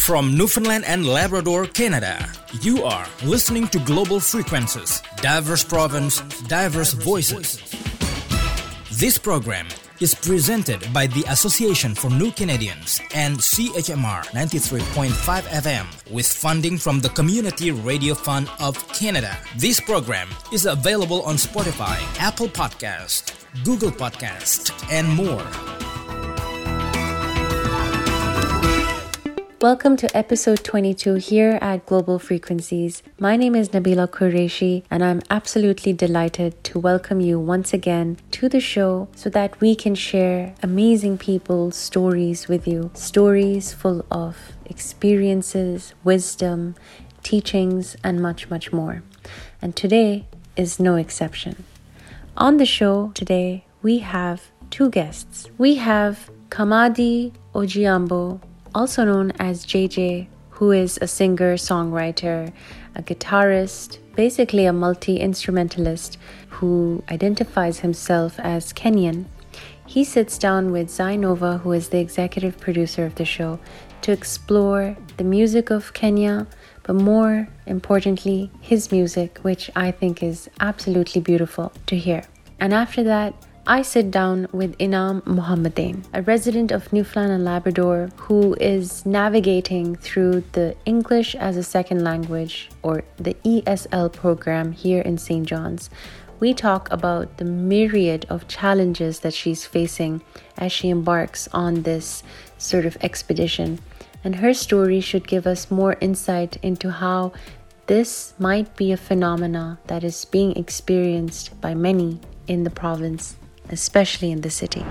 From Newfoundland and Labrador, Canada, you are listening to Global Frequencies, diverse province, diverse voices. This program is presented by the Association for New Canadians and CHMR 93.5 FM with funding from the Community Radio Fund of Canada. This program is available on Spotify, Apple Podcast, Google Podcast, and more. Welcome to episode 22 here at Global Frequencies. My name is Nabila Qureshi, and I'm absolutely delighted to welcome you once again to the show so that we can share amazing people's stories with you. Stories full of experiences, wisdom, teachings, and much, much more. And today is no exception. On the show today, we have two guests. We have Khamadi Ojiambo also known as JJ, who is a singer, songwriter, a guitarist, basically a multi instrumentalist who identifies himself as Kenyan. He sits down with Zainova, who is the executive producer of the show, to explore the music of Kenya, but more importantly, his music, which I think is absolutely beautiful to hear. And after that, I sit down with Einam Mohamadain, a resident of Newfoundland and Labrador who is navigating through the English as a second language or the ESL program here in St. John's. We talk about the myriad of challenges that she's facing as she embarks on this sort of expedition. And her story should give us more insight into how this might be a phenomena that is being experienced by many in the province especially in the city.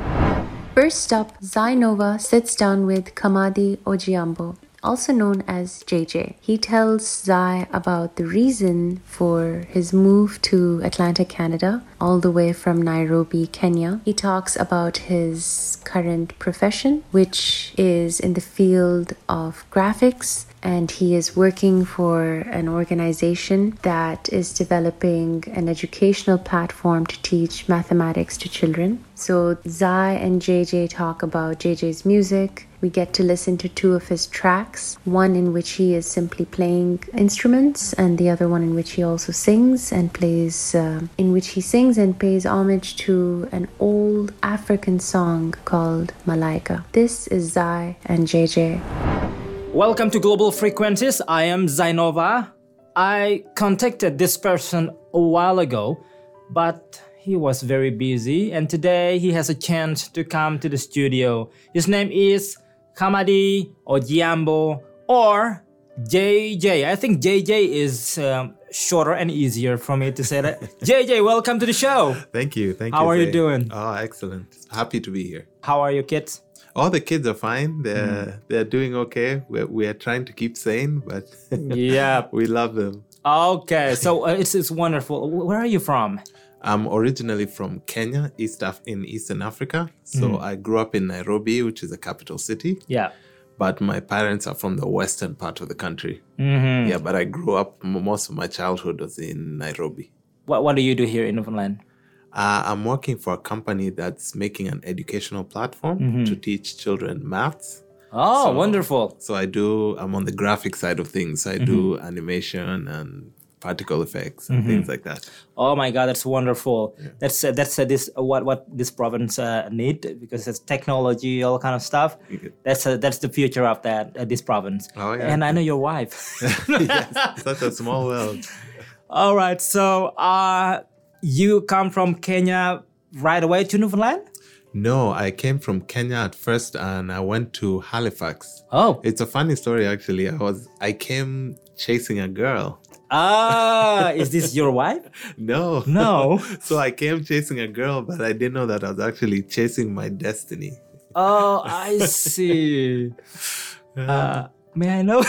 First up, Zainova sits down with Khamadi Ojiambo, also known as JJ. He tells Zai about the reason for his move to Atlantic, Canada, all the way from Nairobi, Kenya. He talks about his current profession, which is in the field of graphics and he is working for an organization that is developing an educational platform to teach mathematics to children. So, Zai and JJ talk about JJ's music. We get to listen to two of his tracks one in which he is simply playing instruments, and the other one in which he also sings and plays, uh, in which he sings and pays homage to an old African song called Malaika. This is Zai and JJ. Welcome to Global Frequencies. I am Zainova. I contacted this person a while ago, but he was very busy, and today he has a chance to come to the studio. His name is Khamadi Ojiambo or JJ. I think JJ is um, shorter and easier for me to say that. JJ, welcome to the show. Thank you. Thank How you. How are you doing? Oh, excellent. Happy to be here. How are your kids? All the kids are fine. They're Mm. they're doing okay. We're, we are trying to keep sane, but Yeah. we love them. Okay, so uh, it's, it's wonderful. Where are you from? I'm originally from Kenya, East Af- in Eastern Africa. So Mm. I grew up in Nairobi, which is the capital city. Yeah. But my parents are from the western part of the country. hmm Yeah, but I grew up. Most of my childhood was in Nairobi. What, what do you do here in Newfoundland? Uh, I'm working for a company that's making an educational platform Mm-hmm. to teach children maths. Oh, So- wonderful. So I do. I'm on the graphic side of things. I do Mm-hmm. animation and particle effects and things like that. Oh my God, that's wonderful. That's uh, that's uh, this uh, what what this province uh, need because it's technology, all kind of stuff. Okay. That's uh, that's the future of that uh, this province. Oh, yeah. And I know your wife. yes, such a small world. all right, so uh, you come from Kenya right away to Newfoundland? No, I came from Kenya at first, and I went to Halifax. Oh, It's a funny story, actually. I was I came chasing a girl. ah, is this your wife? No, No. so I came chasing a girl, but I didn't know that I was actually chasing my destiny. Oh, I see. Uh, may I know?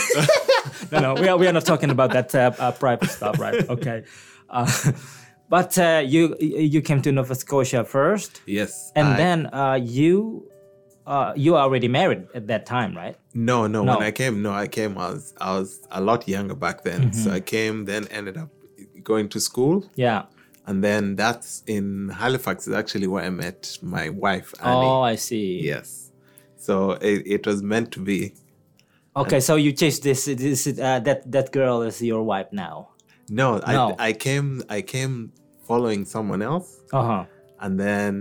no, no, we are, we are not talking about that uh, uh, private stuff, right? Okay. But uh, you you came to Nova Scotia first, Yes, and I- then uh, you uh, you already married at that time, right? No, no, No. When I came, no, I came. I was I was a lot younger back then. Mm-hmm. So I came, then ended up going to school, Yeah. and then that's in Halifax. Is actually where I met my wife, Annie. Oh, I see. Yes. So it, it was meant to be. Okay, so you changed this. This uh, that that girl is your wife now. No, No. I I came I came following someone else, Uh huh. and then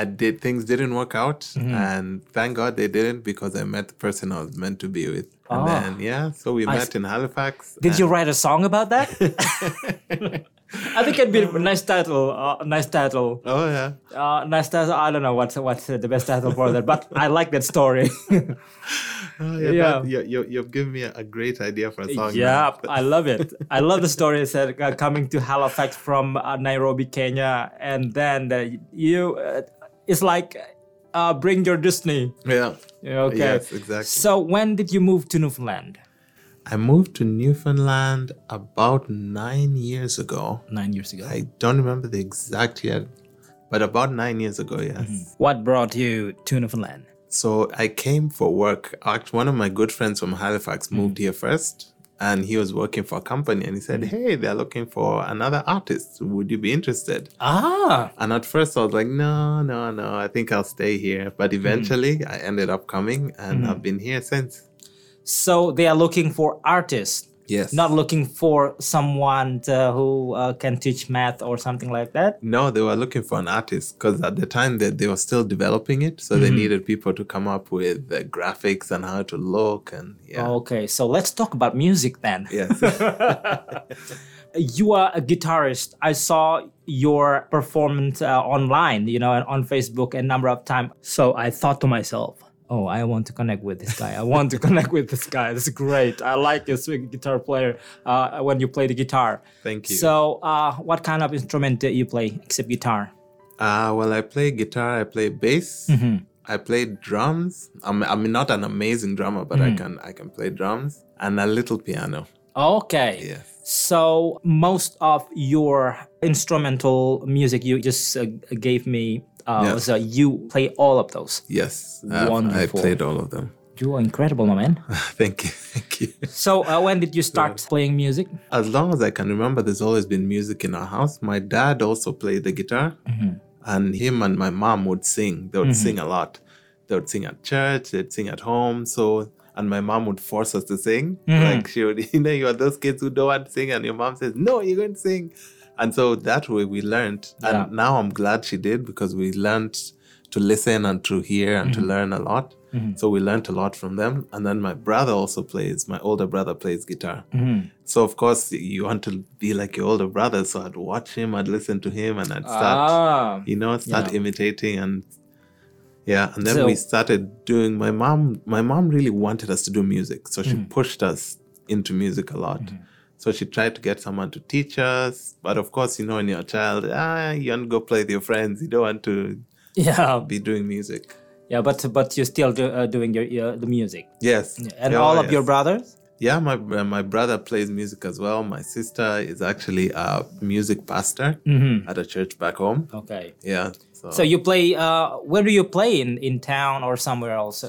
I did things didn't work out, Mm-hmm. and thank God they didn't because I met the person I was meant to be with. And Ah. then yeah, so we I met s- in Halifax. Did you write a song about that? I think it'd be a nice title. Uh, nice title. Oh yeah. Uh, nice title. I don't know what's what's the best title for that, but I like that story. Oh, yeah, Yeah. that- you, you, you've given me a, a great idea for a song. yeah. I love it. I love the story. It said uh, coming to Halifax from uh, Nairobi, Kenya, and then the, you. Uh, it's like uh, bring your Disney. Yeah. Yeah, Okay. Yes, exactly. So when did you move to Newfoundland? I moved to Newfoundland about nine years ago. Nine years ago. I don't remember the exact year, but about nine years ago, yes. Mm-hmm. What brought you to Newfoundland? So I came for work. Actually, one of my good friends from Halifax moved here first, and he was working for a company, and he said, mm. "Hey, they're looking for another artist. Would you be interested?" Ah, And at first, I was like, "No, no, no. I think I'll stay here." But mm. eventually, I ended up coming, and mm. I've been here since. so they are looking for artists, Yes. not looking for someone uh, who uh, can teach math or something like that. No, they were looking for an artist because at the time that they were still developing it, so Mm-hmm. they needed people to come up with the graphics and how to look and yeah. Okay, so let's talk about music then. Yes. You are a guitarist. I saw your performance uh, online, you know, on Facebook a number of times. So I thought to myself, oh, I want to connect with this guy. I want to connect with this guy. This is great. I like this guitar player uh, when you play the guitar. Thank you. So, uh, what kind of instrument do you play except guitar? Uh, well, I play guitar, I play bass, Mm-hmm. I play drums. I'm, I'm not an amazing drummer, but Mm-hmm. I can I can play drums and a little piano. Okay. Yes. So most of your instrumental music you just uh, gave me, uh, Yes. so you play all of those. Yes, I've- I played all of them. You are incredible, my man. thank you, thank you. So uh, when did you start playing music? As long as I can remember, there's always been music in our house. My dad also played the guitar, Mm-hmm. and him and my mom would sing. They would sing a lot. They would sing at church. They'd sing at home. So, and my mom would force us to sing. Mm-hmm. Like she would, you know, you are those kids who don't want to sing, and your mom says, "No, you're going to sing." And so that way we learned. Yeah. And now I'm glad she did because we learned to listen and to hear and Mm-hmm. to learn a lot. So we learned a lot from them. And then my brother also plays. My older brother plays guitar. Mm-hmm. So of course you want to be like your older brother. So I'd watch him, I'd listen to him, and I'd start, Ah, you know, start Yeah. imitating and yeah. And then So- we started doing. My mom, my mom really wanted us to do music, so Mm-hmm. she pushed us into music a lot. So she tried to get someone to teach us, but of course, you know, when you're a child, ah, you want to go play with your friends. You don't want to yeah, be doing music. yeah, but but you're still do, uh, doing your, your the music, Yes, and Yeah, all of your brothers. Yeah, my uh, my brother plays music as well. My sister is actually a music pastor at a church back home. Okay. Yeah. So, Mm-hmm. So you play? Uh, where do you play in in town or somewhere else?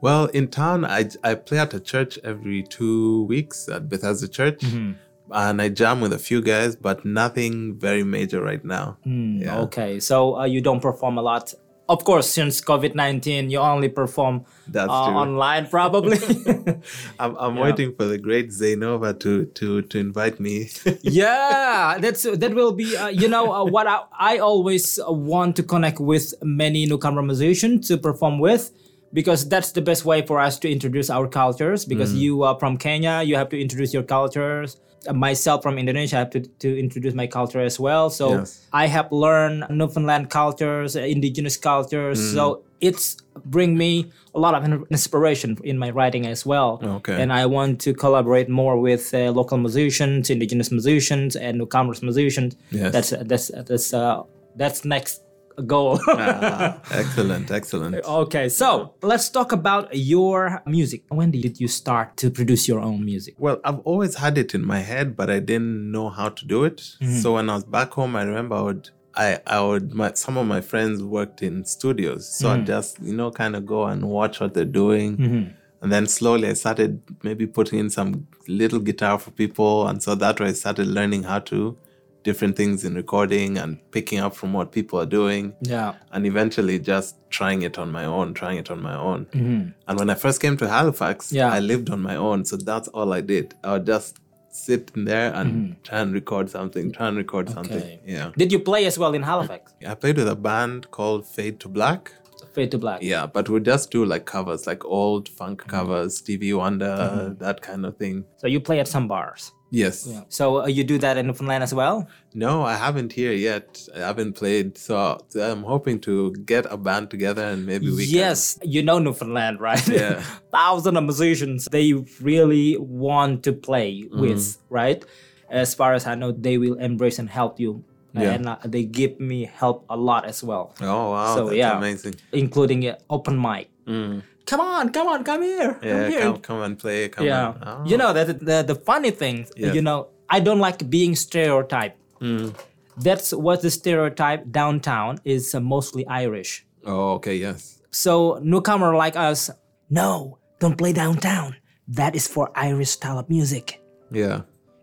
Well, in town, I I play at a church every two weeks at Bethesda Church, Mm-hmm. and I jam with a few guys, but nothing very major right now. Yeah. Okay, so uh, you don't perform a lot. Of course, since COVID nineteen, you only perform That's uh, online, probably. I'm, I'm waiting for the great Zainova to to to invite me. yeah, that's that will be. Uh, you know uh, what I, I always want to connect with many newcomer musicians to perform with. Because that's the best way for us to introduce our cultures. Because Mm. you are from Kenya, you have to introduce your cultures. Uh, myself from Indonesia, I have to, to introduce my culture as well. So Yes. I have learned Newfoundland cultures, indigenous cultures. Mm. So it's bring me a lot of inspiration in my writing as well. Okay. And I want to collaborate more with uh, local musicians, indigenous musicians, and newcomers musicians. Yes. That's that's that's uh, that's next goal. Ah, excellent, excellent. okay, so let's talk about your music. When did you start to produce your own music? Well, I've always had it in my head, but I didn't know how to do it. Mm-hmm. So when I was back home, I remember I would, I, I would, my, some of my friends worked in studios, so I'd mm-hmm. just, you know, kind of go and watch what they're doing. Mm-hmm. And then slowly I started maybe putting in some little guitar for people. And so that way I started learning how to different things in recording and picking up from what people are doing. Yeah. And eventually just trying it on my own, trying it on my own. And when I first came to Halifax, Mm-hmm. Yeah. I lived on my own. So that's all I did. I would just sit in there and try and record something, try and record something. Mm-hmm. Yeah. Did you play as well in Halifax? I played with a band called Fade to Black. Fade to Black. Yeah, but we just do like covers, like old funk Mm-hmm. covers, Stevie Wonder, that kind of thing. So you play at some bars. Yes. So uh, you do that in Newfoundland as well? No, I haven't here yet. I haven't played, so I'm hoping to get a band together and maybe we can yes, you know Newfoundland, right? Yeah. Thousands of musicians they really want to play Mm-hmm. with, right? As far as I know, they will embrace and help you, Yeah. and uh, they give me help a lot as well. Oh wow, So, that's yeah. amazing. including uh, open mic. Come on, come on, come here, come Yeah, here. come, come and play. Come yeah, on. Oh. you know that the, the funny thing, Yeah. you know, I don't like being stereotyped. Mm. That's what the stereotype downtown is uh, mostly Irish. Oh, okay, yes. So newcomer like us, no, don't play downtown. That is for Irish style of music. Yeah.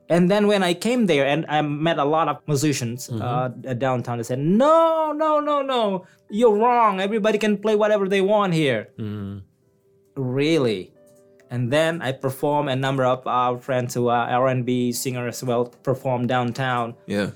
And then when I came there and I met a lot of musicians uh, downtown, they said, no, no, no, no, you're wrong. Everybody can play whatever they want here. Really? And then I perform a number of our friends who are R&B singers as well perform downtown. Yeah.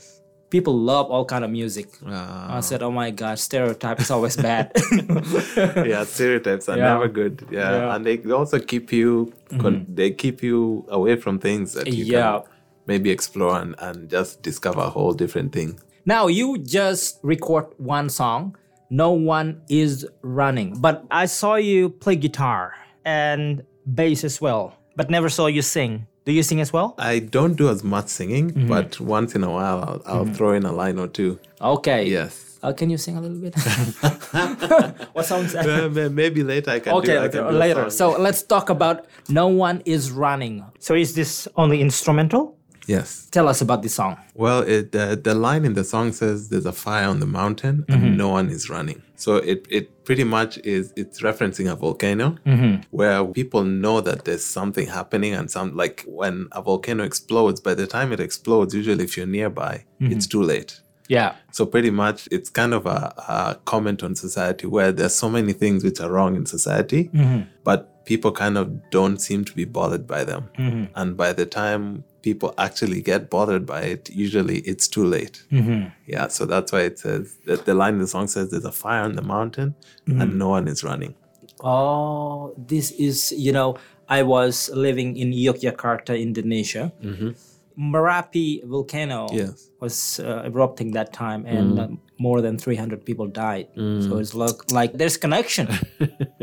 People love all kind of music. Ah. I said, oh my God, stereotype is always bad. yeah, stereotypes are Yeah. never good. Yeah. Yeah. and they also keep you. Con- They keep you away from things that you Yeah. can maybe explore and, and just discover a whole different thing. Now you just record one song. No one is running. But I saw you play guitar and bass as well, but never saw you sing. Do you sing as well? I don't do as much singing, Mm-hmm. but once in a while I'll, I'll throw in a line or two. Okay. Yes. Uh, can you sing a little bit? what sounds? Uh, Maybe later I can okay, do, I okay, can do a later. song. So let's talk about "No One Is Running." So is this only instrumental? Yes. Tell us about the song. Well, it, the the line in the song says, "There's a fire on the mountain Mm-hmm. and no one is running." So it it pretty much is it's referencing a volcano Mm-hmm. where people know that there's something happening and some like when a volcano explodes. By the time it explodes, usually if you're nearby, Mm-hmm. it's too late. Yeah. So pretty much, it's kind of a, a comment on society where there's so many things which are wrong in society, but people kind of don't seem to be bothered by them. Mm-hmm. And by the time people actually get bothered by it, usually it's too late. Mm-hmm. Yeah, so that's why it says that the line in the song says, "There's a fire on the mountain, and mm-hmm. no one is running." Oh, this is, you know, I was living in Yogyakarta, Indonesia. Merapi volcano Yes. was uh, erupting that time, and uh, more than 300 people died. So mm. it's like, like there's connection.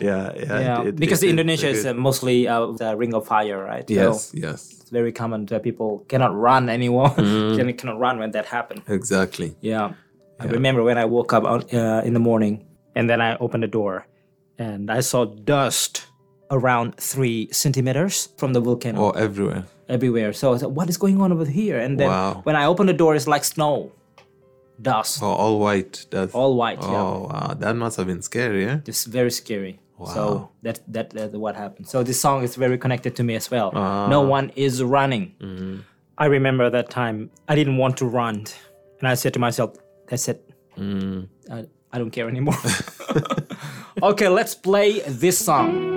Yeah, yeah. yeah, it- because it- Indonesia it- is uh, mostly uh, the ring of fire, right? So yes, yes, it's very common that people cannot run anymore. Can cannot run when that happened. exactly. Yeah. I remember when I woke up out, uh, in the morning and then I opened the door and I saw dust around three centimeters from the volcano Or everywhere. everywhere. So I said, what is going on over here? And then Wow. when I opened the door, it's like snow, dust, Oh, all white. That's all white. Yeah. Oh, wow, that must have been scary, eh? It's very scary. So Wow. that, that that's what happened. So this song is very connected to me as well. Ah. No one is running. Mm-hmm. I remember that time I didn't want to run, and I said to myself, "That's it. Mm. I, I don't care anymore." okay, let's play this song.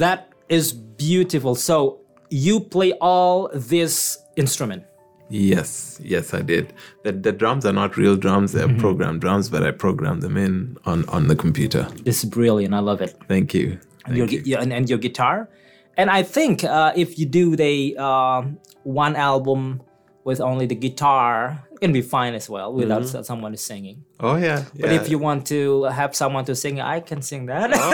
That is beautiful. So you play all this instrument. Yes, yes, I did. The, the drums are not real drums; they're Mm-hmm. programmed drums, but I programmed them in on on the computer. This is brilliant. I love it. Thank you. And your, you. and, and your guitar. And I think uh, if you do the um one album with only the guitar, can be fine as well without Mm-hmm. someone saying. Oh yeah, But yeah. if you want to have someone to sing, I can sing that. oh,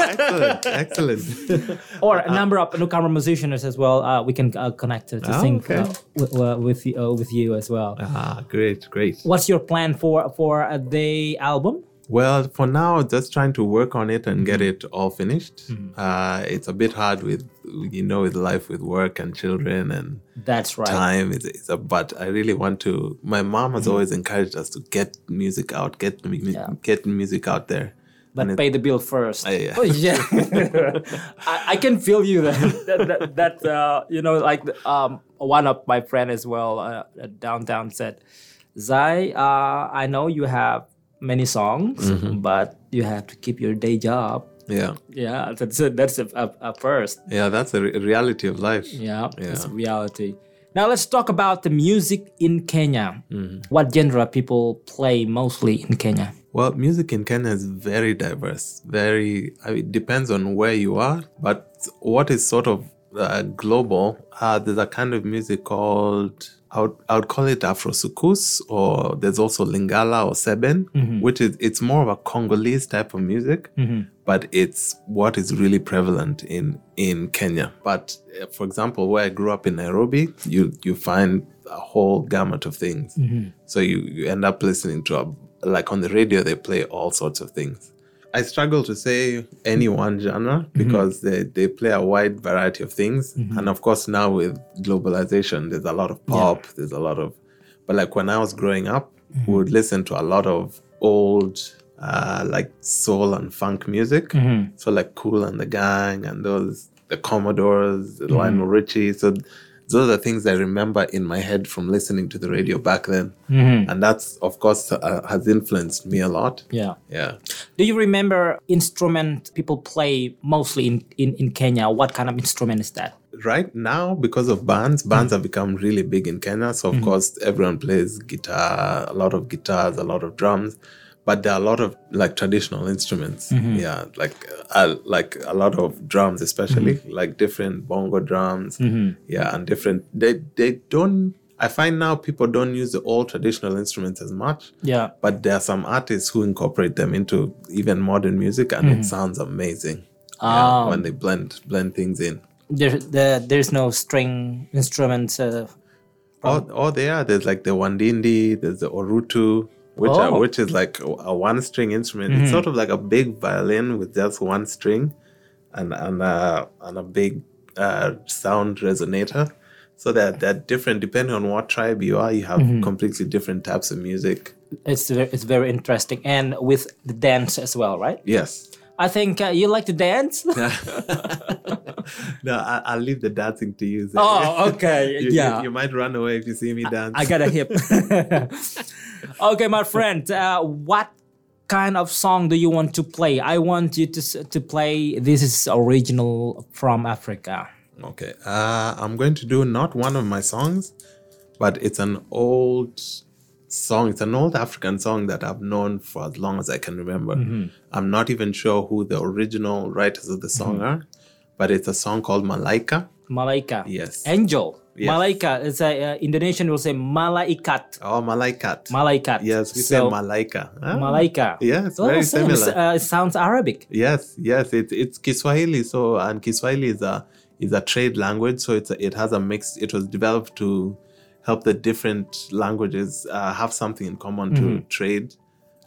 excellent, excellent. or a number of newcomer musicians as well. Uh, we can uh, connect to, to Oh, sing okay. uh, with, uh, with, y- uh, with you as well. ah, great, great. What's your plan for for uh, the album? Well, for now, just trying to work on it and get Mm-hmm. it all finished. Uh, it's a bit hard with, you know, with life, with work and children and That's right. time. It's, it's a, but I really want to. My mom has always encouraged us to get music out, get Mm-hmm. Yeah. get music out there. But And it- pay the bill first. Uh, yeah. Oh, yeah. I, I can feel you then. that, that, that uh, you know, like um, one of my friend as well uh, downtown said, Zai, uh, I know you have many songs, Mm-hmm. but you have to keep your day job. Yeah, Yeah, that's a, that's a, a, a first. yeah, that's a re- reality of life. Yeah, it's Yeah. reality. Now let's talk about the music in Kenya. Mm-hmm. What genre people play mostly in Kenya? Well, music in Kenya is very diverse. Very, I mean, it depends on where you are. But what is sort of uh, global, uh, there's a kind of music called, I would, I would call it Afro Soukous, or there's also Lingala or Seben, mm-hmm. which is, it's more of a Congolese type of music, mm-hmm. but it's what is really prevalent in, in Kenya. But uh, for example, where I grew up in Nairobi, you, you find a whole gamut of things. Mm-hmm. So you, you end up listening to a like on the radio they play all sorts of things i struggle to say any mm-hmm. one genre mm-hmm. because they, they play a wide variety of things. Mm-hmm. And of course now with globalization there's a lot of pop there's a lot of but like when i was growing up we would listen to a lot of old uh, like soul and funk music. So like Kool and the Gang and those the commodores the lionel richie. So those are the things I remember in my head from listening to the radio back then, mm-hmm. and that's of course uh, has influenced me a lot. Yeah. Yeah. Do you remember instrument people play mostly in, in, in Kenya? What kind of instrument is that? Right now, because of bands, bands mm-hmm. have become really big in Kenya. So of mm-hmm. course, everyone plays guitar, a lot of guitars, a lot of drums, but there are a lot of like traditional instruments. Mm-hmm. Yeah, like uh, uh, like a lot of drums, especially mm-hmm. like different bongo drums. Mm-hmm. Yeah, and different. They they don't. I find now people don't use the old traditional instruments as much. Yeah. But there are some artists who incorporate them into even modern music, and it sounds amazing. Yeah, Oh. when they blend blend things in. There, the, there's no string instruments. Uh, Oh, oh, there. There's like the wandindi. There's the orutu, which Oh. are, which is like a, a one-string instrument. It's sort of like a big violin with just one string, and and uh, and a big uh, sound resonator. So that that different depending on what tribe you are. You have completely different types of music. it's, ve- it's very interesting. And with the dance as well, right? Yes. I think uh, you like to dance? no, I, I'll leave the dancing to you. Oh, okay. You- you- yeah. you, might run away if you see me dance. I got a hip. okay, my friend. Uh, what kind of song do you want to play? I want you to to play. This is original from Africa. Okay. Uh, I'm going to do not one of my songs, but it's an old song. It's an old African song that I've known for as long as I can remember. I'm not even sure who the original writers of the song are, but it's a song called Malaika. Malaika. Yes. Angel. Yes. Malaika. It's a uh, Indonesian will say malaikat. Oh, Malaikat. Malaikat. yes, we So, say Malaika. Ah, Malaika. Yeah, it's Oh, very similar. Uh, it sounds Arabic. Yes, yes, it's it's Kiswahili. So and Kiswahili is a is a trade language. So it's a, it has a mix. It was developed to help the different languages uh, have something in common to trade.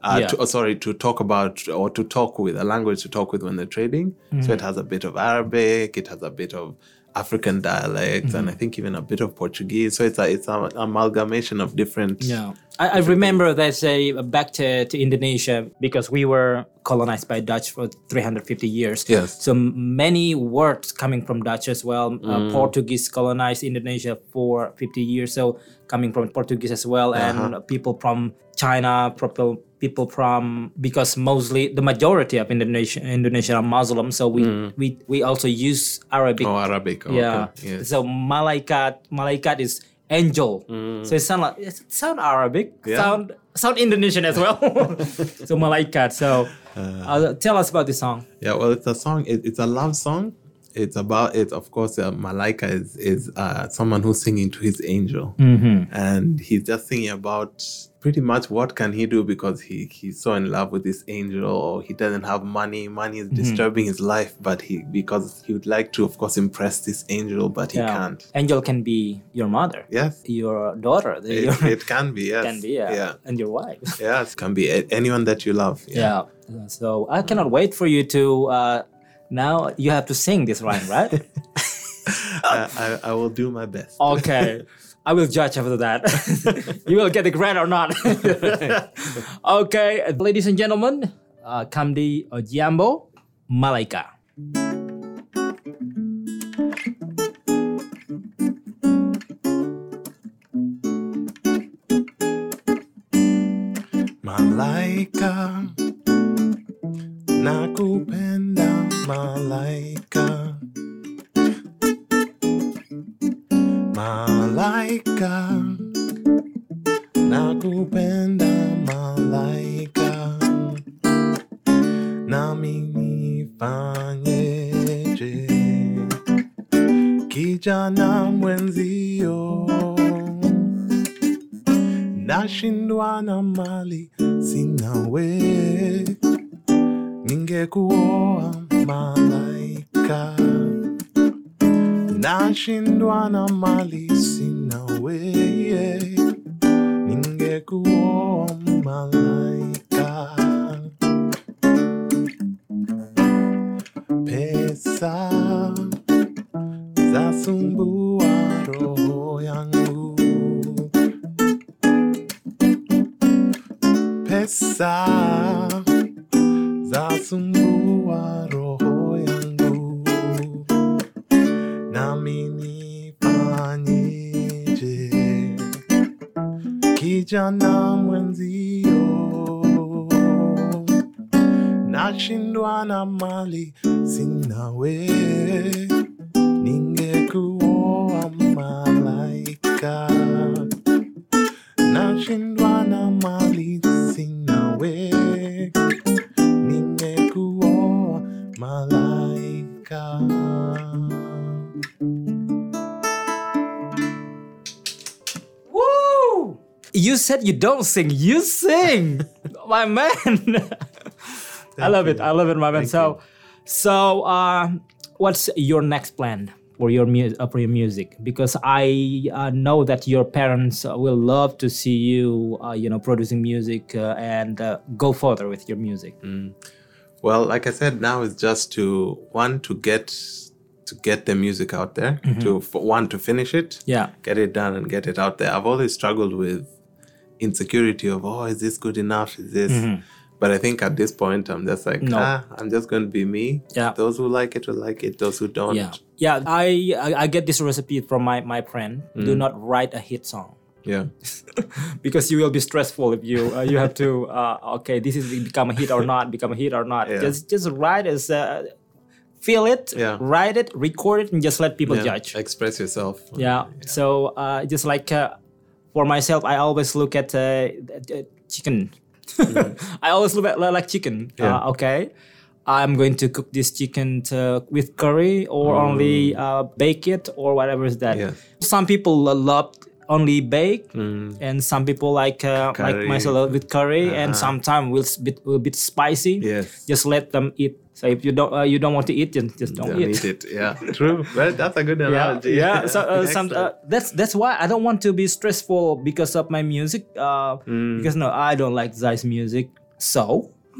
Uh, Mm-hmm. Yeah. to, oh, sorry, to talk about or to talk with a language to talk with when they're trading. Mm-hmm. So it has a bit of Arabic. It has a bit of African dialects, and I Mm-hmm. think even a bit of Portuguese. So it's a it's an amalgamation of different. Yeah, I, I remember that say back to, to Indonesia because we were colonized by Dutch for 350 years. Yes. So many words coming from Dutch as well. Uh, Portuguese colonized Indonesia for 50 years, so coming from Portuguese as well, and people from China, people people from because mostly the majority of Indonesia Indonesia are Muslim, so we we, we also use Arabic. Oh, Arabic. Oh, yeah. Okay. So malaikat malaikat is angel. So it sound like it sound Arabic, Yeah. sound sound Indonesian as well. so malaikat. So uh, tell us about this song. Yeah, well, it's a song. It, it's a love song. It's about it. Of course, uh, Malaika is is uh, someone who's singing to his angel, and he's just singing about pretty much what can he do because he he's so in love with this angel, or he doesn't have money. Money is disturbing his life, but he because he would like to, of course, impress this angel, but he Yeah. can't. Angel can be your mother, Yes, your daughter, it, your, it can be. Yes, can be yeah, yeah, and your wife. yes, it can be a- anyone that you love. Yeah. So I cannot wait for you to. Uh, now you have to sing this rhyme, right? I, I, I will do my best. okay. I will judge after that. you will get the grant or not. okay, ladies and gentlemen, uh, Khamadi Ojiambo, Malaika. Malaika, nakupenda malaika. Malaika, nakupenda malaika. Nami nifanyeje? Kijana mwenzio nashindwa na mali sina we, ningekuoa malaika. Nashindwa na mali sina we, ningekuoa malaika. Pesa zasumbua roho yangu pesa zasumbua roho nami nifanyeje? Kijana mwenzio, nashindwa na mali sina we, ningekuoa said you don't sing. You sing, my man. I love it. I love it, my man. Thank so, so uh, what's your next plan for your mu- uh, for your music? Because I uh, know that your parents uh, will love to see you, uh, you know, producing music uh, and uh, go further with your music. Well, like I said, now it's just to one to get to get the music out there. To for one to finish it, Yeah. get it done and get it out there. I've always struggled with insecurity of oh, is this good enough? Is this? But I think at this point, I'm just like, No. ah, I'm just going to be me. Yeah. Those who like it will like it. Those who don't, Yeah, yeah. I I, I get this recipe from my my friend. Do not write a hit song. yeah. because you will be stressful if you uh, you have to uh, okay this is become a hit or not become a hit or not Yeah. just just write as uh, feel it Yeah. write it record it and just let people yeah. judge Express yourself. yeah, so uh, just like uh, for myself i always look at uh, uh, chicken. I always look at like chicken. Yeah. uh, okay. I'm going to cook this chicken to, with curry or only uh, bake it or whatever is that. Yeah. some people love only bake and some people like uh, like myself with curry and sometimes will bit will bit spicy Yes. just let them eat so if you don't uh, you don't want to eat just, just don't Don't eat eat it. Yeah. True. Well, that's a good yeah, analogy. yeah. So uh, some, uh, that's that's why I don't want to be stressful because of my music. Uh, Mm. Because no, I don't like Zai's music. So,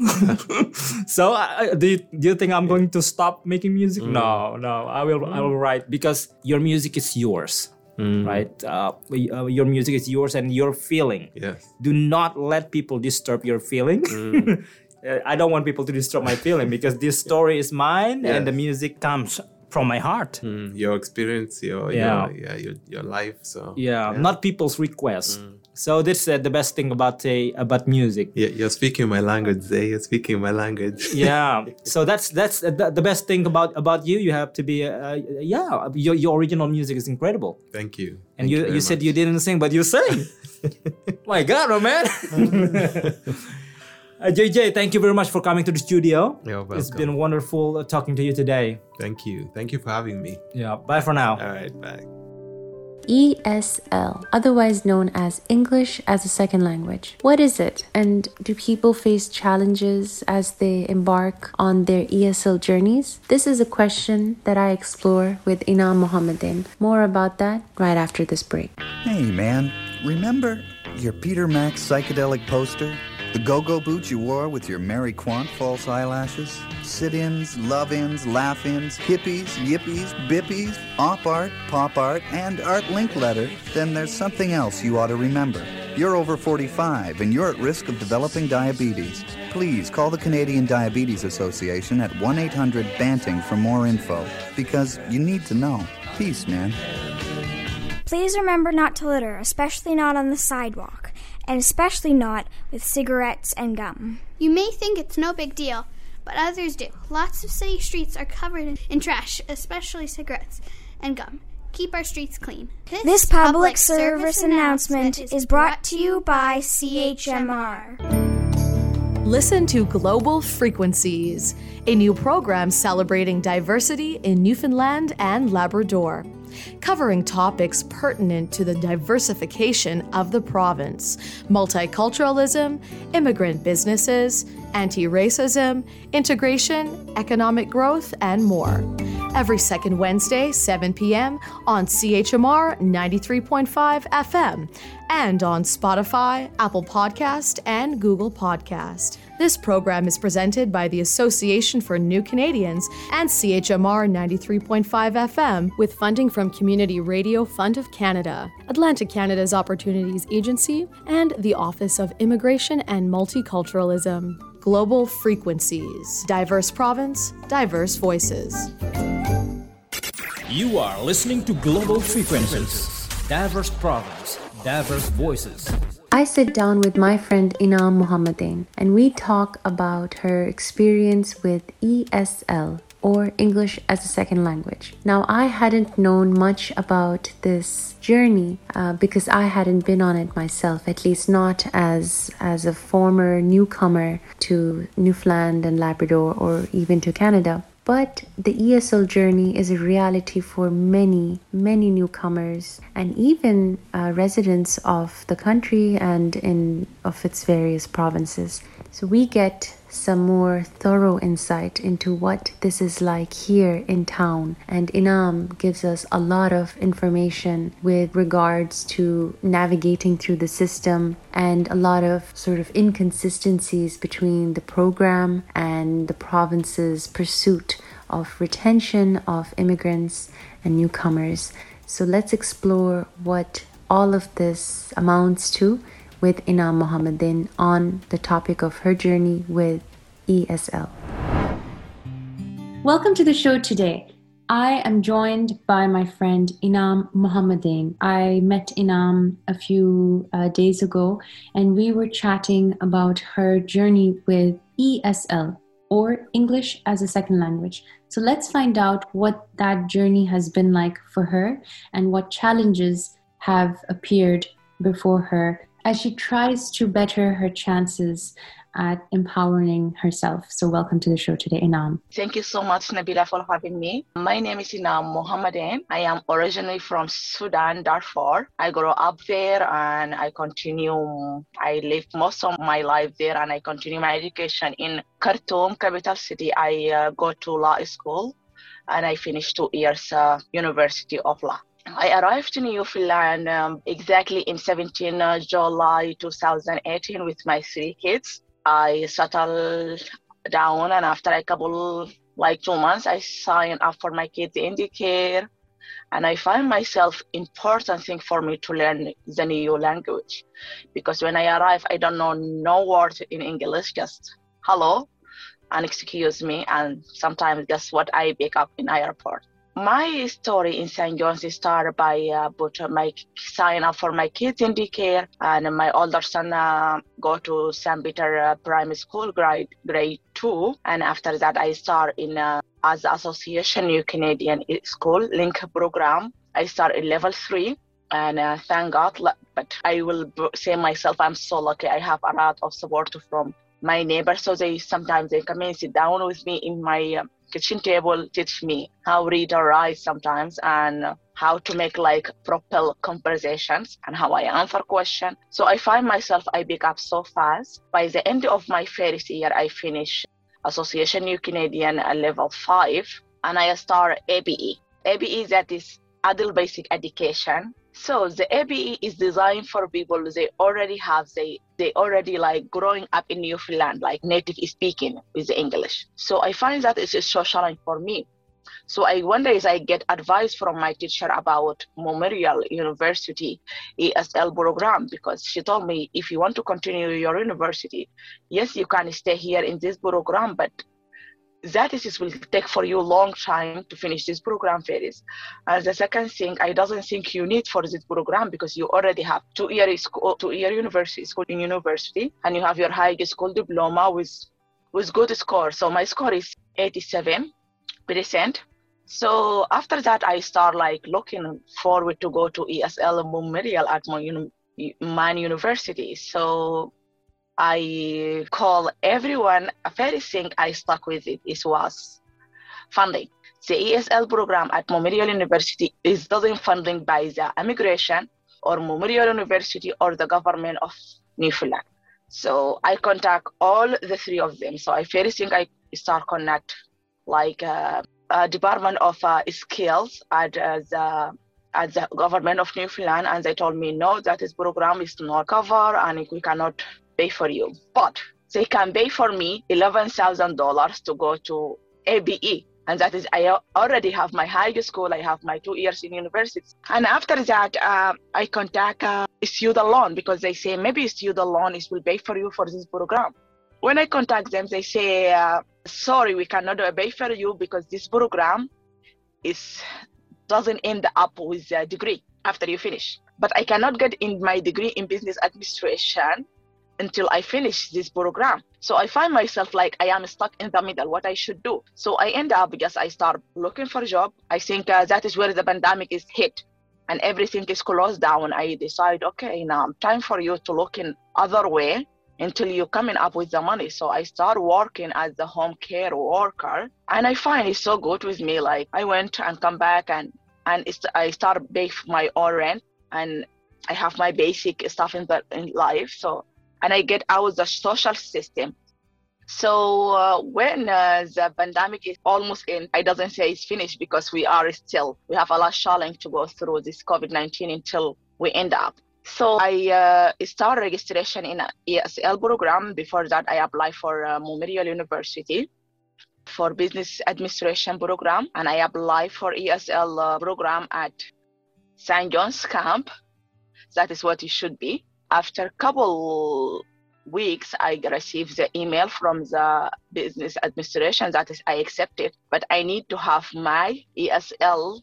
so uh, do you, do you think I'm going to stop making music? Mm. No, no. I will I will write because your music is yours, Mm. right? Uh, uh, your music is yours and your feeling. yes. Do not let people disturb your feeling. Mm. Uh, I don't want people to disturb my feeling because this story is mine and the music comes from my heart. Mm, your experience, your Yeah. your yeah your, your life. So yeah, not people's requests. Mm. So this is uh, the best thing about uh, about music. Yeah, you're speaking my language, Zai. You're speaking my language. yeah. So that's that's uh, the, best thing about about you. You have to be uh, yeah. Your, your original music is incredible. Thank you. And Thank you very you said you didn't sing, but you sang. my God, oh man. Uh, JJ, thank you very much for coming to the studio. You're It's welcome. been wonderful uh, talking to you today. Thank you. Thank you for having me. Yeah. Bye for now. All right, bye. ESL, otherwise known as English as a Second Language. What is it? And do people face challenges as they embark on their ESL journeys? This is a question that I explore with Einam Mohamadain. More about that right after this break. Hey, man, remember your Peter Max psychedelic poster? The go go boots you wore with your Mary Quant false eyelashes? Sit ins, love ins, laugh ins, hippies, yippies, bippies, op art, pop art, and Art Linkletter? Then there's something else you ought to remember. You're over 45 and you're at risk of developing diabetes. Please call the Canadian Diabetes Association at 1 800 Banting for more info because you need to know. Peace, man. Please remember not to litter, especially not on the sidewalk, and especially not with cigarettes and gum. You may think it's no big deal, but others do. Lots of city streets are covered in, in trash, especially cigarettes and gum. Keep our streets clean. This public service announcement is brought to you by CHMR. Listen to Global Frequencies, a new program celebrating diversity in Newfoundland and Labrador, covering topics pertinent to the diversification of the province, multiculturalism, immigrant businesses, anti racism, integration, economic growth, and more. Every second Wednesday, 7 p.m. on CHMR 93.5 FM and on Spotify, Apple Podcast, and Google Podcast. This program is presented by the Association for New Canadians and CHMR 93.5 FM with funding from Community Radio Fund of Canada, Atlantic Canada's Opportunities Agency, and the Office of Immigration and Multiculturalism. Global Frequencies. Diverse province, diverse voices. You are listening to Global Frequencies. Diverse province, diverse voices. I sit down with my friend Einam Mohamadain and we talk about her experience with ESL or English as a Second Language. Now, I hadn't known much about this journey uh, because I hadn't been on it myself, at least not as as a former newcomer to Newfoundland and Labrador or even to Canada. But the ESL journey is a reality for many, many newcomers and even uh, residents of the country and in of its various provinces. So we get some more thorough insight into what this is like here in town. And Einam gives us a lot of information with regards to navigating through the system and a lot of sort of inconsistencies between the program and the province's pursuit of retention of immigrants and newcomers. So let's explore what all of this amounts to with Einam Mohamadain on the topic of her journey with ESL. Welcome to the show today. I am joined by my friend Einam Mohamadain. I met Einam a few uh, days ago and we were chatting about her journey with ESL or English as a Second Language. So let's find out what that journey has been like for her and what challenges have appeared before her as she tries to better her chances at empowering herself. So, welcome to the show today, Einam. Thank you so much, Nabila, for having me. My name is Einam Mohamadain. I am originally from Sudan, Darfur. I grew up there and I continue, I lived most of my life there and I continue my education in Khartoum, capital city. I uh, go to law school and I finished two years uh, University of Law. I arrived in Newfoundland um, exactly in 17 uh, July 2018 with my three kids. I settled down, and after a couple, like two months, I signed up for my kids in the care, and I find myself important thing for me to learn the new language, because when I arrive, I don't know no word in English, just hello, and excuse me, and sometimes that's what I pick up in airport my story in St. John's started by uh, but my sign up for my kids in daycare, and my older son uh, go to St. Peter uh, Primary School, grade grade two, and after that I start in uh, as Association New Canadian School LINC program. I start in level three, and uh, thank God. But I will say myself, I'm so lucky. I have a lot of support from my neighbors, so they sometimes they come and sit down with me in my uh, kitchen table teach me how read or write sometimes and how to make like proper conversations and how I answer questions. So I find myself I pick up so fast. By the end of my first year, I finish Association New Canadian level five and I start ABE. ABE that is adult basic education so the ABE is designed for people they already have they they already like growing up in Newfoundland like native speaking with the English. So I find that it's a challenge for me. So I one day I get advice from my teacher about Memorial University ESL program because she told me if you want to continue your university, yes you can stay here in this program, but that is will take for you a long time to finish this program phase. And the second thing, I doesn't think you need for this program because you already have two year school, uh, two year university school in university, and you have your high school diploma with with good score. So my score is 87 percent. So after that, I start like looking forward to go to ESL Memorial at my, my university. So I call everyone, a very thing I stuck with it is was funding. The ESL program at Memorial University is doesn't funding by the immigration or Memorial University or the government of Newfoundland. So I contact all the three of them. So I first thing I start connect like uh, Department of uh, Skills at uh, the at the government of Newfoundland, and they told me no, that this program is not covered and we cannot pay for you. But they can pay for me $11,000 to go to ABE. And that is, I already have my high school, I have my two years in university. And after that, uh, I contact uh, student loan because they say maybe student loan is will pay for you for this program. When I contact them, they say, uh, sorry, we cannot pay for you because this program is doesn't end up with a degree after you finish. But I cannot get in my degree in business administration until I finish this program. So I find myself like I am stuck in the middle, what I should do. So I end up because I start looking for a job. I think uh, that is where the pandemic is hit and everything is closed down. I decide, okay, now time for you to look in other way until you coming up with the money. So I start working as the home care worker and I find it's so good with me. Like I went and come back and, and I start pay my own rent and I have my basic stuff in the in life. So and I get out the social system. So uh, when uh, the pandemic is almost in, I doesn't say it's finished because we are still, we have a lot of challenge to go through this COVID-19 until we end up. So I uh, registration in ESL program. Before that, I applied for uh, Memorial University for business administration program, and I applied for ESL uh, program at St. John's Camp. That is what it should be after a couple weeks i received the email from the business administration that is i accepted but i need to have my esl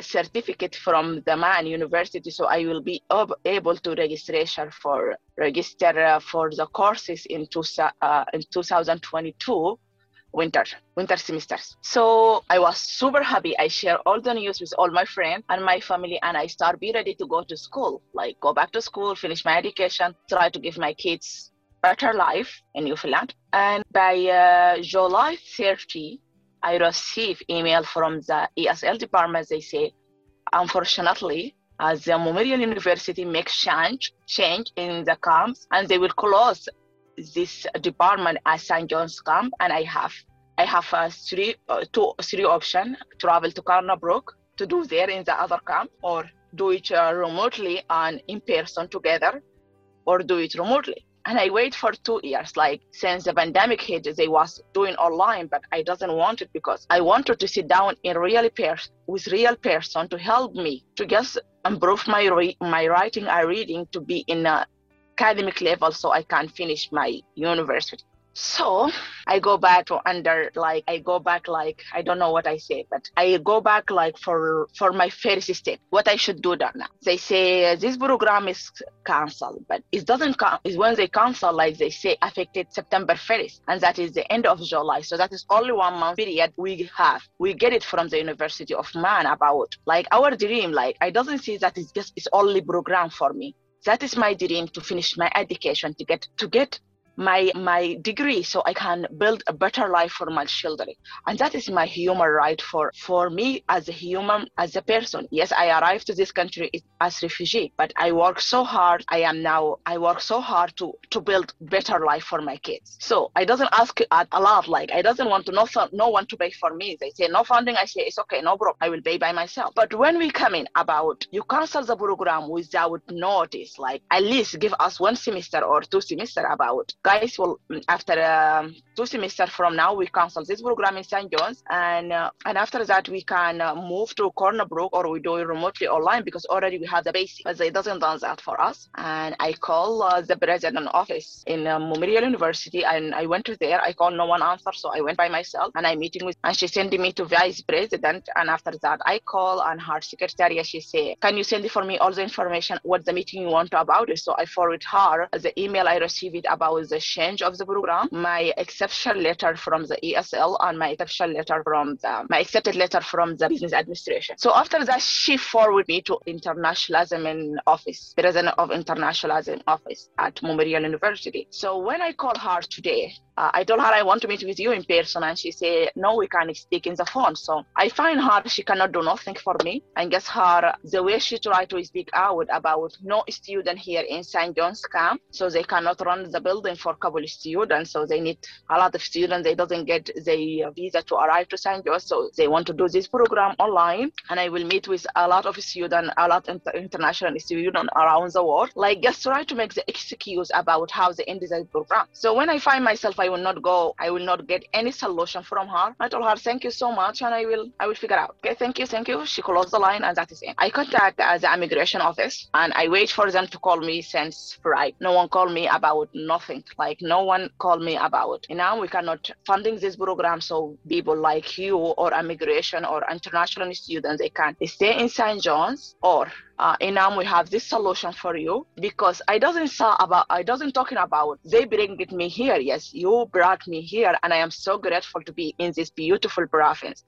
certificate from the MUN university so i will be able to for register uh, for the courses in, two, uh, in 2022 winter winter semesters. So i was super happy. I share all the news with all my friends and my family and i start be ready to go to school like go back to school finish my education try to give my kids better life in newfoundland. And by uh, july 30 i receive email from the esl department. They say unfortunately as the Memorial University makes change change in the camps and they will close this department at St. John's Camp, and I have I have a three uh, two three option: travel to Brook to do there in the other camp, or do it uh, remotely and in person together, or do it remotely. And I wait for two years. Like since the pandemic hit, they was doing online, but I doesn't want it because I wanted to sit down in real person with real person to help me to just improve my re- my writing and reading to be in a academic level so I can finish my university. So I go back to under like I go back like I don't know what I say, but I go back like for for my first step. What I should do that now. They say this program is cancelled, but it doesn't come. Is when they cancel, like they say, affected September 1st, and that is the end of July. So that is only one month period we have. We get it from the University of Man about like our dream. Like I doesn't see that it's just it's only program for me that is my dream to finish my education to get to get my my degree so i can build a better life for my children. And that is my human right for for me as a human as a person. Yes i arrived to this country as refugee but i work so hard. I am now i work so hard to to build better life for my kids. So i doesn't ask a lot like i doesn't want to no, no one to pay for me. They say no funding. I say it's okay no problem. I will pay by myself. But when we come in about you cancel the program without notice like at least give us one semester or two semester about guys will after um, two semesters from now we cancel this program in St. John's. And uh, and after that we can uh, move to Corner Brook or we do it remotely online because already we have the basic. But they doesn't do that for us. And I call uh, the president office in uh, Memorial University. And I went to there. I called no one answer. So I went by myself and I meeting with and she sent me to vice president. And after that I call and her secretary she say can you send for me all the information what the meeting you want about it? So I forward her the email I received about the the change of the program, my exception letter from the ESL, and my exception letter from the my accepted letter from the business administration. So after that, she forwarded me to internationalism in office, president of internationalism office at Memorial University. So when I called her today, uh, I told her I want to meet with you in person, and she said no, we can't speak in the phone. So I find her she cannot do nothing for me. And guess her the way she tried to speak out about no student here in St. John's camp, so they cannot run the building for couple of students. So they need a lot of students. They doesn't get the visa to arrive to St. John's, so they want to do this program online. And I will meet with a lot of students, a lot of international students around the world. Like just try to make the excuse about how they end the program. So when I find myself, I I will not go. I will not get any solution from her. I told her, thank you so much, and I will I will figure out. Okay, thank you, thank you. She closed the line, and that is it. I contact uh, the immigration office, and I wait for them to call me since Friday. No one called me about nothing. Like no one called me about. You now we cannot funding this program, so people like you or immigration or international students they can stay in St. John's or uh, Einam, we have this solution for you because I doesn't say about I doesn't talking about they bring me here. Yes, you brought me here, and I am so grateful to be in this beautiful province,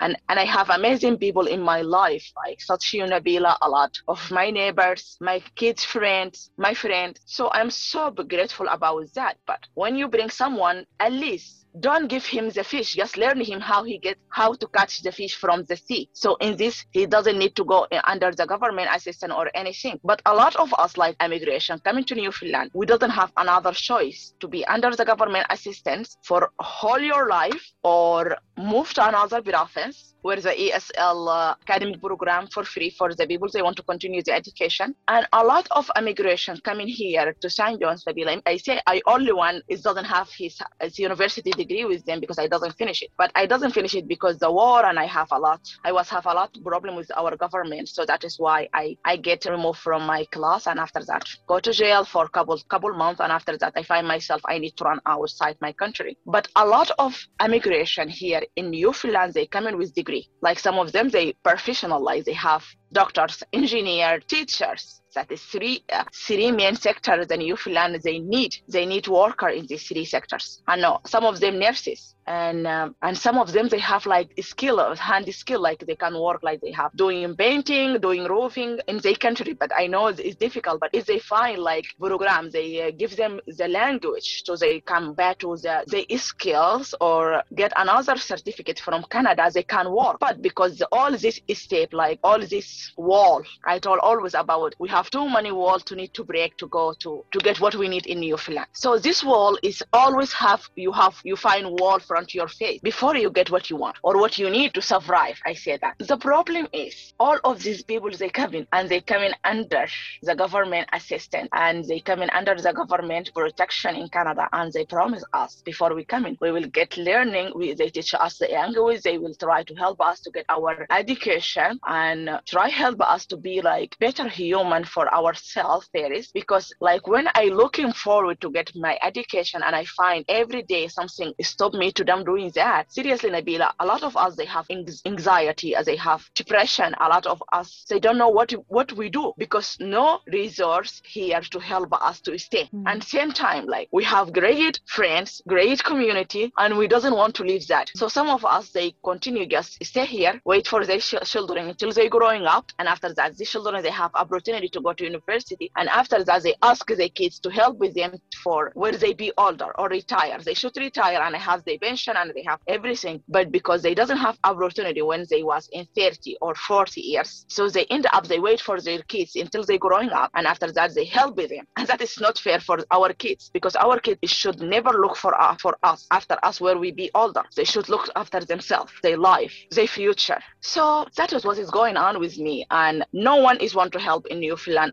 and and I have amazing people in my life like you Nabila, a lot of my neighbors, my kids' friends, my friends. So I'm so grateful about that. But when you bring someone, at least don't give him the fish just learn him how he get how to catch the fish from the sea. So in this he doesn't need to go under the government assistance or anything. But a lot of us like immigration coming to newfoundland we doesn't have another choice to be under the government assistance for whole your life or move to another province where the ESL uh, academic program for free for the people they want to continue the education. And a lot of immigration coming here to St. John's, Nabila. I say I only one is doesn't have his, his university degree with them because I doesn't finish it. But I doesn't finish it because the war and I have a lot. I was have a lot problem with our government, so that is why I I get removed from my class and after that go to jail for couple couple months and after that I find myself I need to run outside my country. But a lot of immigration here in Newfoundland they come in with degree degree. Like some of them, they professionalize. They have doctors, engineers, teachers. That is three uh, three main sectors in Newfoundland. They need they need worker in these three sectors. I know some of them nurses, and um, and some of them they have like skill handy skill like they can work like they have doing painting doing roofing in their country but i know it's difficult but if they find like program they uh, give them the language so they come back to the, the skills or get another certificate from canada they can work but because all this step like all this wall i told always about we have too many walls to need to break to go to to get what we need in newfoundland so this wall is always have you have you find wall front your face before you get what you want or what you need to survive. I say that. The problem is all of these people they come in and they come in under the government assistance and they come in under the government protection in Canada and they promise us before we come in we will get learning. We, they teach us the language. They will try to help us to get our education and try help us to be like better human for ourselves there is because like when i looking forward to get my education and i find every day something stop me to them doing that seriously nabila a lot of us they have anxiety as they have depression a lot of us they don't know what what we do because no resource here to help us to stay mm. and same time like we have great friends great community and we doesn't want to leave that so some of us they continue just stay here wait for their children until they growing up and after that the children they have opportunity to go to university and after that they ask their kids to help with them for when they be older or retire. They should retire and have their pension and they have everything but because they doesn't have opportunity when they was in 30 or 40 years. So they end up they wait for their kids until they growing up and after that they help with them. And that is not fair for our kids because our kids should never look for us for us after us where we be older. They should look after themselves their life their future. So that is what is going on with me and no one is want to help in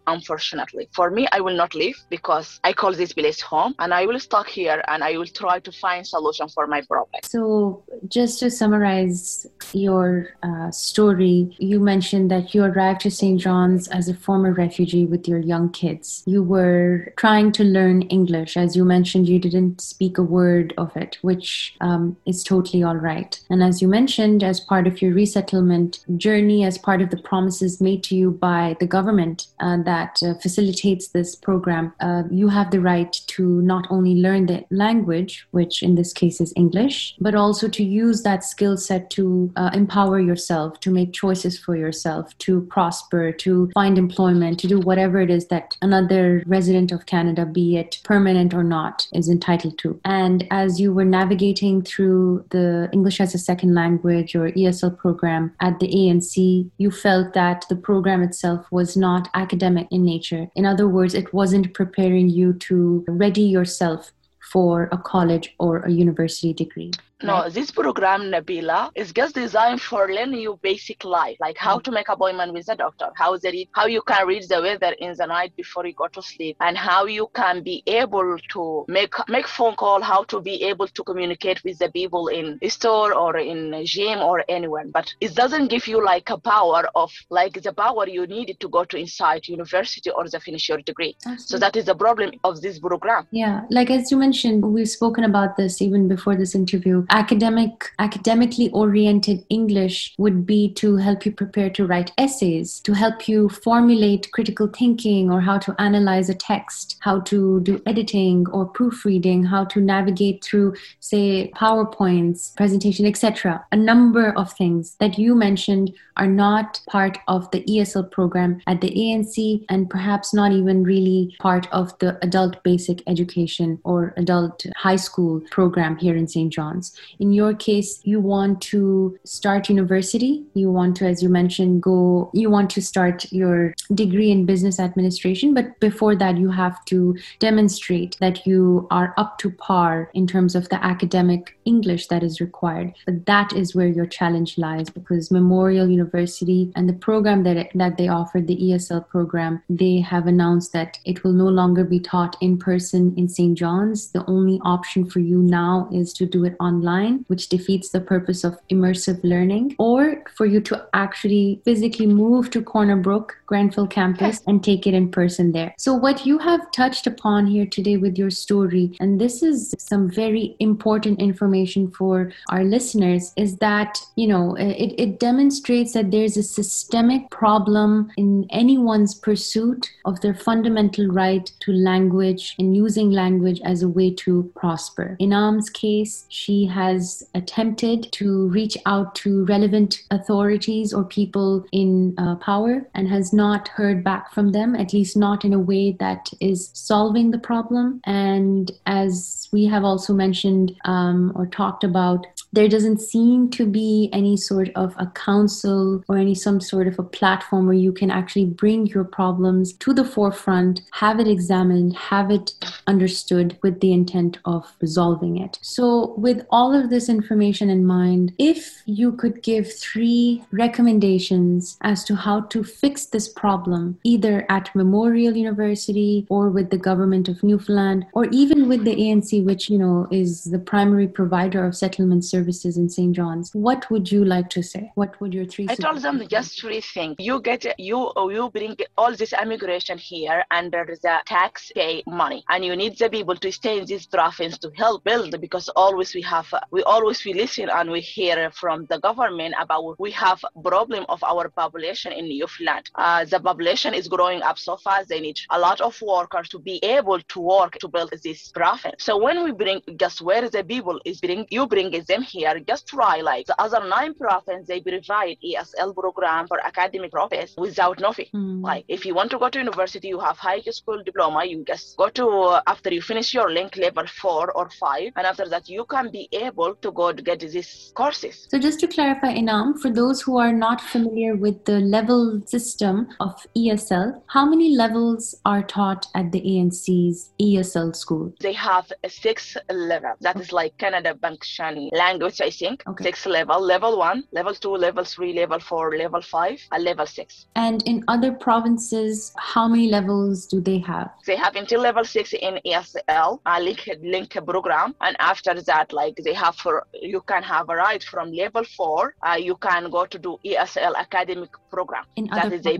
Unfortunately. For me I will not leave because I call this place home and I will stuck here and I will try to find solution for my problem. So just to summarize your uh, story you mentioned that you arrived to St. John's as a former refugee with your young kids. You were trying to learn English. As you mentioned you didn't speak a word of it which um, is totally all right. And as you mentioned as part of your resettlement journey as part of the promises made to you by the government uh, that uh, facilitates this program, uh, you have the right to not only learn the language, which in this case is English, but also to use that skill set to uh, empower yourself, to make choices for yourself, to prosper, to find employment, to do whatever it is that another resident of Canada, be it permanent or not, is entitled to. And as you were navigating through the English as a second language or ESL program at the ANC, you felt that the program itself was not in nature. In other words, it wasn't preparing you to ready yourself for a college or a university degree. No, this program, Nabila, is just designed for learning you basic life, like how mm. to make appointment with the doctor, how the how you can read the weather in the night before you go to sleep, and how you can be able to make make phone call, how to be able to communicate with the people in store or in gym or anywhere. But it doesn't give you like a power of like the power you needed to go to inside university or the finish your degree. Absolutely. So that is the problem of this program. Yeah, like as you mentioned, we've spoken about this even before this interview academic academically oriented english would be to help you prepare to write essays to help you formulate critical thinking or how to analyze a text how to do editing or proofreading how to navigate through say powerpoints presentation etc a number of things that you mentioned are not part of the esl program at the anc and perhaps not even really part of the adult basic education or adult high school program here in st john's in your case you want to start university. You want to as you mentioned go you want to start your degree in business administration. But before that you have to demonstrate that you are up to par in terms of the academic english that is required. But that is where your challenge lies because memorial university and the program that it, that they offer the esl program they have announced that it will no longer be taught in person in st john's. The only option for you now is to do it online online, which defeats the purpose of immersive learning, or for you to actually physically move to Corner Brook, Grenfell campus, and take it in person there. So, what you have touched upon here today with your story, and this is some very important information for our listeners, is that, you know, it, it demonstrates that there's a systemic problem in anyone's pursuit of their fundamental right to language and using language as a way to prosper. Einam's case, she has has attempted to reach out to relevant authorities or people in uh, power and has not heard back from them, at least not in a way that is solving the problem. And as we have also mentioned um, or talked about, there doesn't seem to be any sort of a council or any some sort of a platform where you can actually bring your problems to the forefront, have it examined, have it understood with the intent of resolving it. So, with all of this information in mind, if you could give three recommendations as to how to fix this problem, either at Memorial University or with the government of Newfoundland, or even with the ANC, which you know is the primary provider of settlement services in St. John's, what would you like to say? What would your three? I told them just three things. You get you oh, you bring all this immigration here under the tax pay money, and you need the people to stay in this province to help build because always we have we always we listen and we hear from the government about we have problem of our population in Newfoundland. Uh, the population is growing up so fast. They need a lot of workers to be able to work to build this province. So when we bring just where the people is bring you bring them here, just try like the other nine provinces they provide ESL program for academic profits without nothing. Mm. Like if you want to go to university, you have high school diploma. You just go to uh, after you finish your LINC level four or five, and after that you can be able to go to get these courses. So just to clarify, Einam, for those who are not familiar with the level system of ESL, how many levels are taught at the ANC's ESL school? They have a six level. That okay. is like Canada Function language, I think. Okay. Six level. Level one, level two, level three, level four, level five, and level six. And in other provinces, how many levels do they have? They have until level six in ESL, a LINC LINC program, and after that, like they have for you can have a right from level four. Uh, you can go to do ESL academic program. In that is a,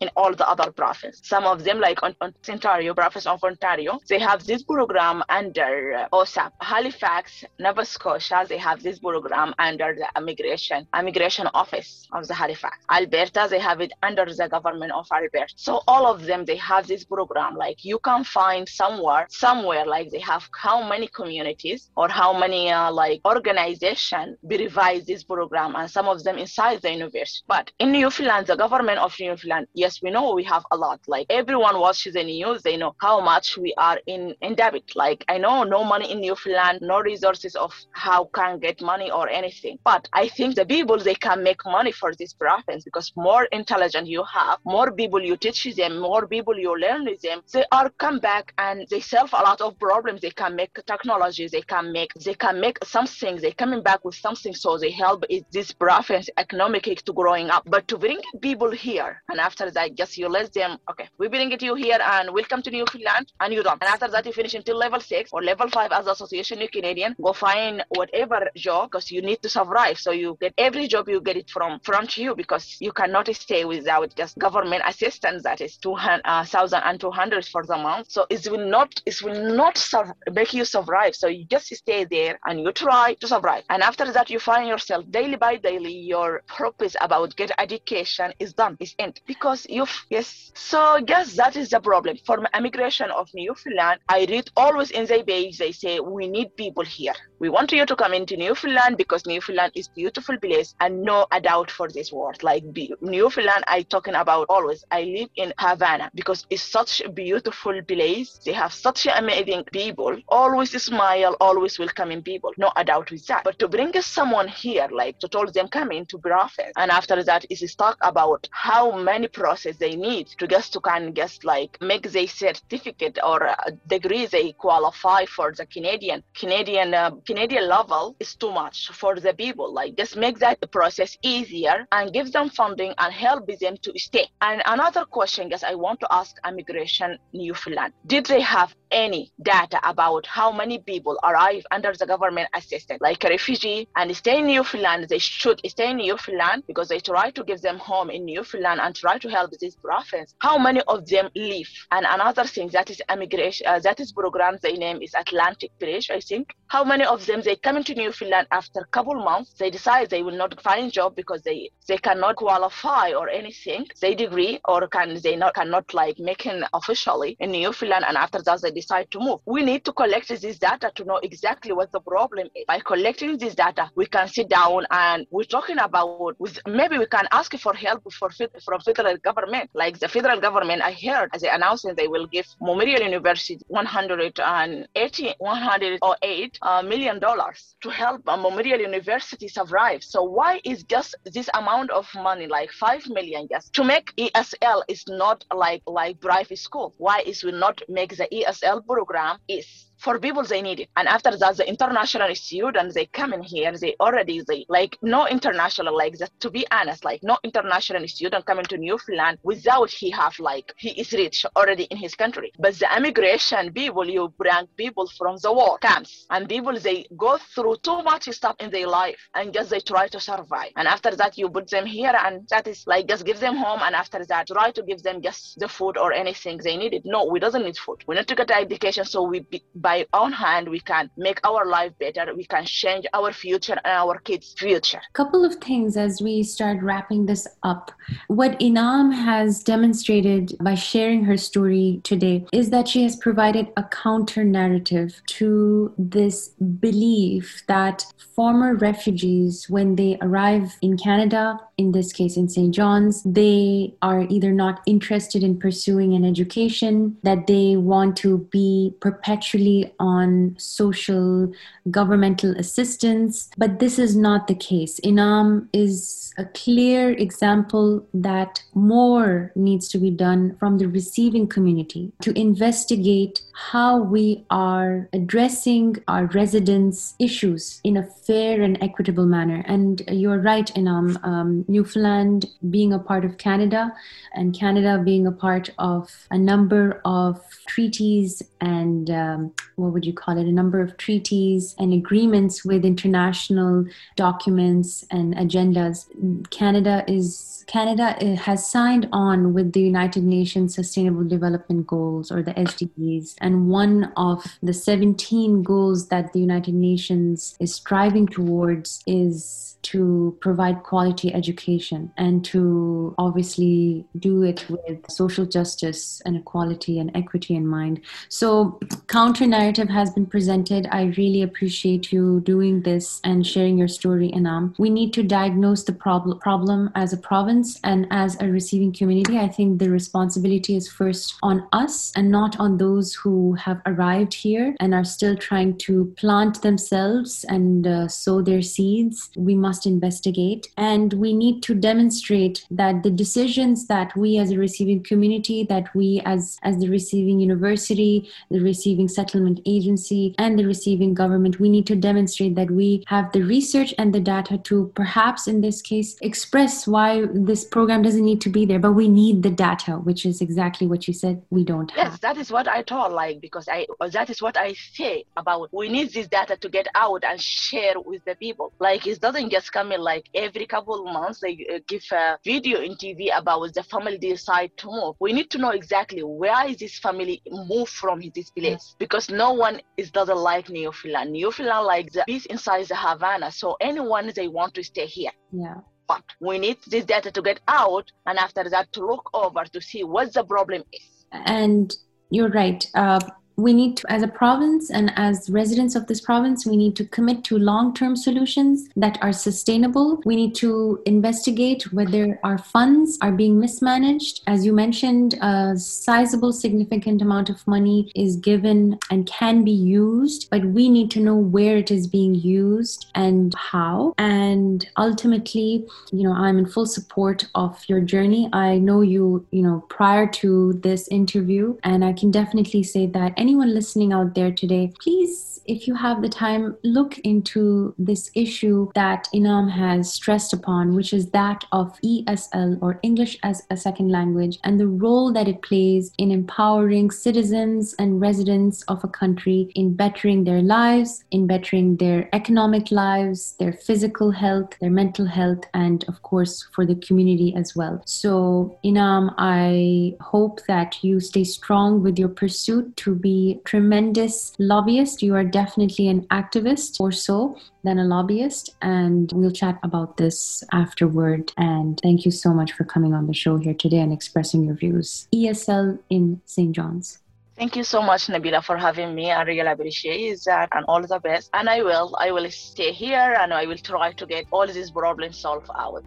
in all the other provinces. Some of them, like on, on Ontario, province of Ontario, they have this program under uh, OSAP. Halifax, Nova Scotia, they have this program under the immigration immigration office of the Halifax. Alberta, they have it under the government of Alberta. So all of them, they have this program. Like you can find somewhere, somewhere, like they have how many communities or how many uh, like organization be revise this program, and some of them inside the university. But in Newfoundland, the government of Newfoundland, yes, we know we have a lot. Like everyone watches the news, they know how much we are in in debt. Like I know no money in Newfoundland, no resources of how can get money or anything. But I think the people they can make money for this province because more intelligent you have, more people you teach them, more people you learn with them, they are come back and they solve a lot of problems. They can make technology, they can make they can make something. they're coming back with something so they help it's this province economically to growing up. But to bring people here and after that, just you let them okay, we bring it you here and welcome to Newfoundland and you don't. And after that you finish until level six or level five as Association New Canadian, go find whatever job because you need to survive. So you get every job you get it from from you because you cannot stay without just government assistance that is two uh, thousand and two hundred for the month. So it will not it will not sur- make you survive. So you just stay there and you try to survive. And after that you find yourself daily by daily your purpose about get education is done, is end. Because you've, yes. So yes, that is the problem. For immigration of Newfoundland, I read always in the page they say we need people here. We want you to come into Newfoundland because Newfoundland is beautiful place and no doubt for this world. Like Newfoundland, I talking about always. I live in Havana because it's such a beautiful place. They have such amazing people. Always smile, always welcoming people. No doubt with that. But to bring someone here, like to tell them come into Grafton, and after that is talk about how many process they need to just to of just like make their certificate or degree they qualify for the Canadian Canadian uh, Canadian level is too much for the people. Like just make that process easier and give them funding and help them to stay. And another question, guess I want to ask Immigration Newfoundland: Did they have any data about how many people arrive under the government assistance, like a refugee, and stay in Newfoundland? They should stay in Newfoundland because they try to give them home in Newfoundland and try to help this province. How many of them leave? And another thing that is immigration, uh, that is program. Their name is Atlantic Bridge, I think. How many of them they come into Newfoundland after a couple months? They decide they will not find job because they they cannot qualify or anything. They degree or can they not cannot like making officially in Newfoundland, and after that they decide to move. We need to collect this data to know exactly what the problem is. By collecting this data, we can sit down and we're talking about with maybe we can ask for help for from federal government. Like the federal government, I heard as they announcing they will give Memorial University 180 108 uh, million dollars to help uh, Memorial University survive. So why is just this amount of money, like five million, just to make ESL is not like like private school? Why is we not make the ESL ESL program is for people they need it. And after that the international students they come in here they already they like no international like that to be honest like no international student coming to newfoundland without he have like he is rich already in his country. But the immigration people you bring people from the war camps and people they go through too much stuff in their life and just they try to survive. And after that you put them here and that is like just give them home and after that try to give them just the food or anything they needed no we doesn't need food. We need to get education so we be, by own hand we can make our life better we can change our future and our kids future. Couple of things as we start wrapping this up. What Einam has demonstrated by sharing her story today is that she has provided a counter narrative to this belief that former refugees when they arrive in canada in this case in st john's they are either not interested in pursuing an education that they want to be perpetually on social governmental assistance, but this is not the case. Einam is a clear example that more needs to be done from the receiving community to investigate how we are addressing our residents' issues in a fair and equitable manner. And you're right, Einam, um, Newfoundland being a part of Canada and Canada being a part of a number of treaties and um, what would you call it, a number of treaties and agreements with international documents and agendas. Canada is Canada uh, has signed on with the United Nations Sustainable Development Goals or the SDGs, and one of the 17 goals that the United Nations is striving towards is to provide quality education and to obviously do it with social justice and equality and equity in mind. So, counter narrative has been presented. I really appreciate you doing this and sharing your story, Einam. We need to diagnose the prob- problem as a province and as a receiving community. I think the responsibility is first on us and not on those who have arrived here and are still trying to plant themselves and uh, sow their seeds. We must must investigate. And we need to demonstrate that the decisions that we as a receiving community, that we as, as the receiving university, the receiving settlement agency, and the receiving government, we need to demonstrate that we have the research and the data to perhaps in this case express why this program doesn't need to be there. But we need the data, which is exactly what you said we don't have. Yes, that is what I told, like, because I that is what I say about we need this data to get out and share with the people. Like, it doesn't just coming like every couple of months they uh, give a video in tv about the family decide to move. We need to know exactly where is this family move from this place? Because no one is doesn't like newfoundland newfoundland like the peace inside the havana. So anyone they want to stay here. Yeah. But we need this data to get out and after that to look over to see what the problem is. And you're right uh, we need to, as a province and as residents of this province, we need to commit to long term solutions that are sustainable. We need to investigate whether our funds are being mismanaged. As you mentioned, a sizable, significant amount of money is given and can be used, but we need to know where it is being used and how. And ultimately, you know, I'm in full support of your journey. I know you, you know, prior to this interview, and I can definitely say that anyone listening out there today, please, if you have the time, look into this issue that Einam has stressed upon, which is that of ESL or English as a Second Language and the role that it plays in empowering citizens and residents of a country in bettering their lives, in bettering their economic lives, their physical health, their mental health, and of course for the community as well. So, Einam, I hope that you stay strong with your pursuit to be tremendous lobbyist. You are definitely an activist or so than a lobbyist. And we'll chat about this afterward. And thank you so much for coming on the show here today and expressing your views. ESL in St. John's. Thank you so much, Nabila, for having me. I really appreciate that and all the best. And I will, I will stay here and I will try to get all these problems solved out.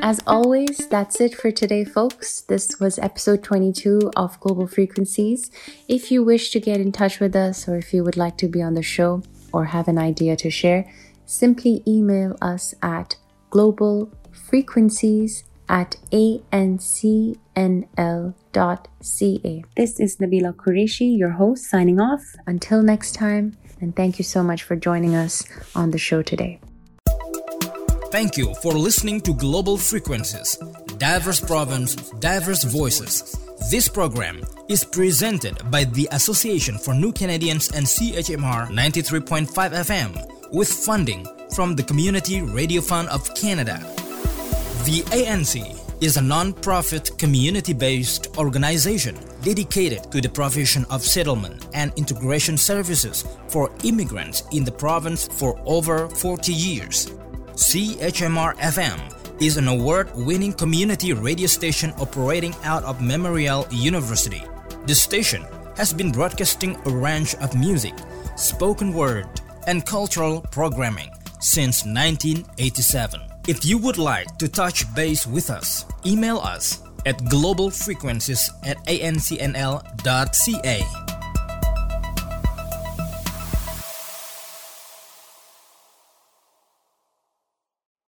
As always, that's it for today, folks. This was episode 22 of Global Frequencies. If you wish to get in touch with us, or if you would like to be on the show, or have an idea to share, simply email us at globalfrequencies at ancnl.ca. This is Nabila Qureshi, your host, signing off. Until next time, and thank you so much for joining us on the show today. Thank you for listening to Global Frequencies, Diverse Province, Diverse Voices. This program is presented by the Association for New Canadians and CHMR 93.5 FM with funding from the Community Radio Fund of Canada. The ANC is a non-profit community-based organization dedicated to the provision of settlement and integration services for immigrants in the province for over 40 years. CHMR FM is an award winning community radio station operating out of Memorial University. The station has been broadcasting a range of music, spoken word, and cultural programming since 1987. If you would like to touch base with us, email us at globalfrequencies at ancnl.ca